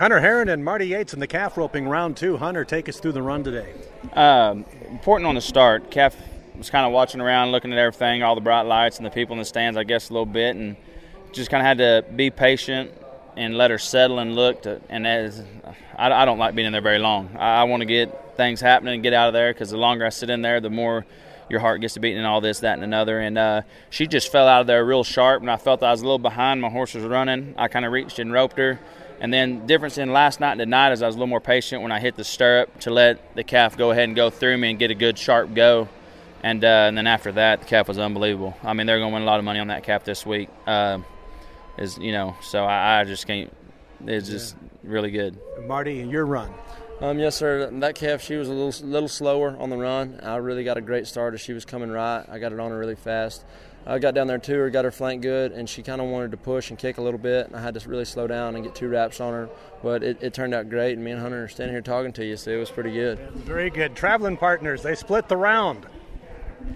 Hunter Herrin and Marty Yates in the calf roping round two. Hunter, take us through the run today. Um, important on the start. Calf was kind of watching around, looking at everything, all the bright lights and the people in the stands, I guess, a little bit, and just kind of had to be patient and let her settle and look. To, and as I, I, don't like being in there very long. I, I want to get things happening and get out of there because the longer I sit in there, the more your heart gets to beating and all this, that, and another. And uh, she just fell out of there real sharp, and I felt I was a little behind. My horse was running. I kind of reached and roped her. And then difference in last night and tonight is I was a little more patient when I hit the stirrup to let the calf go ahead and go through me and get a good sharp go. And, uh, and then after that, the calf was unbelievable. I mean, they're going to win a lot of money on that calf this week. Uh, is you know, so I, I just can't. It's just yeah. really good. Marty, your run. Um, yes, sir. That calf, she was a little little slower on the run. I really got a great start as she was coming right. I got it on her really fast. I got down there to her, got her flank good, and she kind of wanted to push and kick a little bit. And I had to really slow down and get two wraps on her, but it, it turned out great. And me and Hunter are standing here talking to you, so it was pretty good. Very good. Traveling partners, they split the round.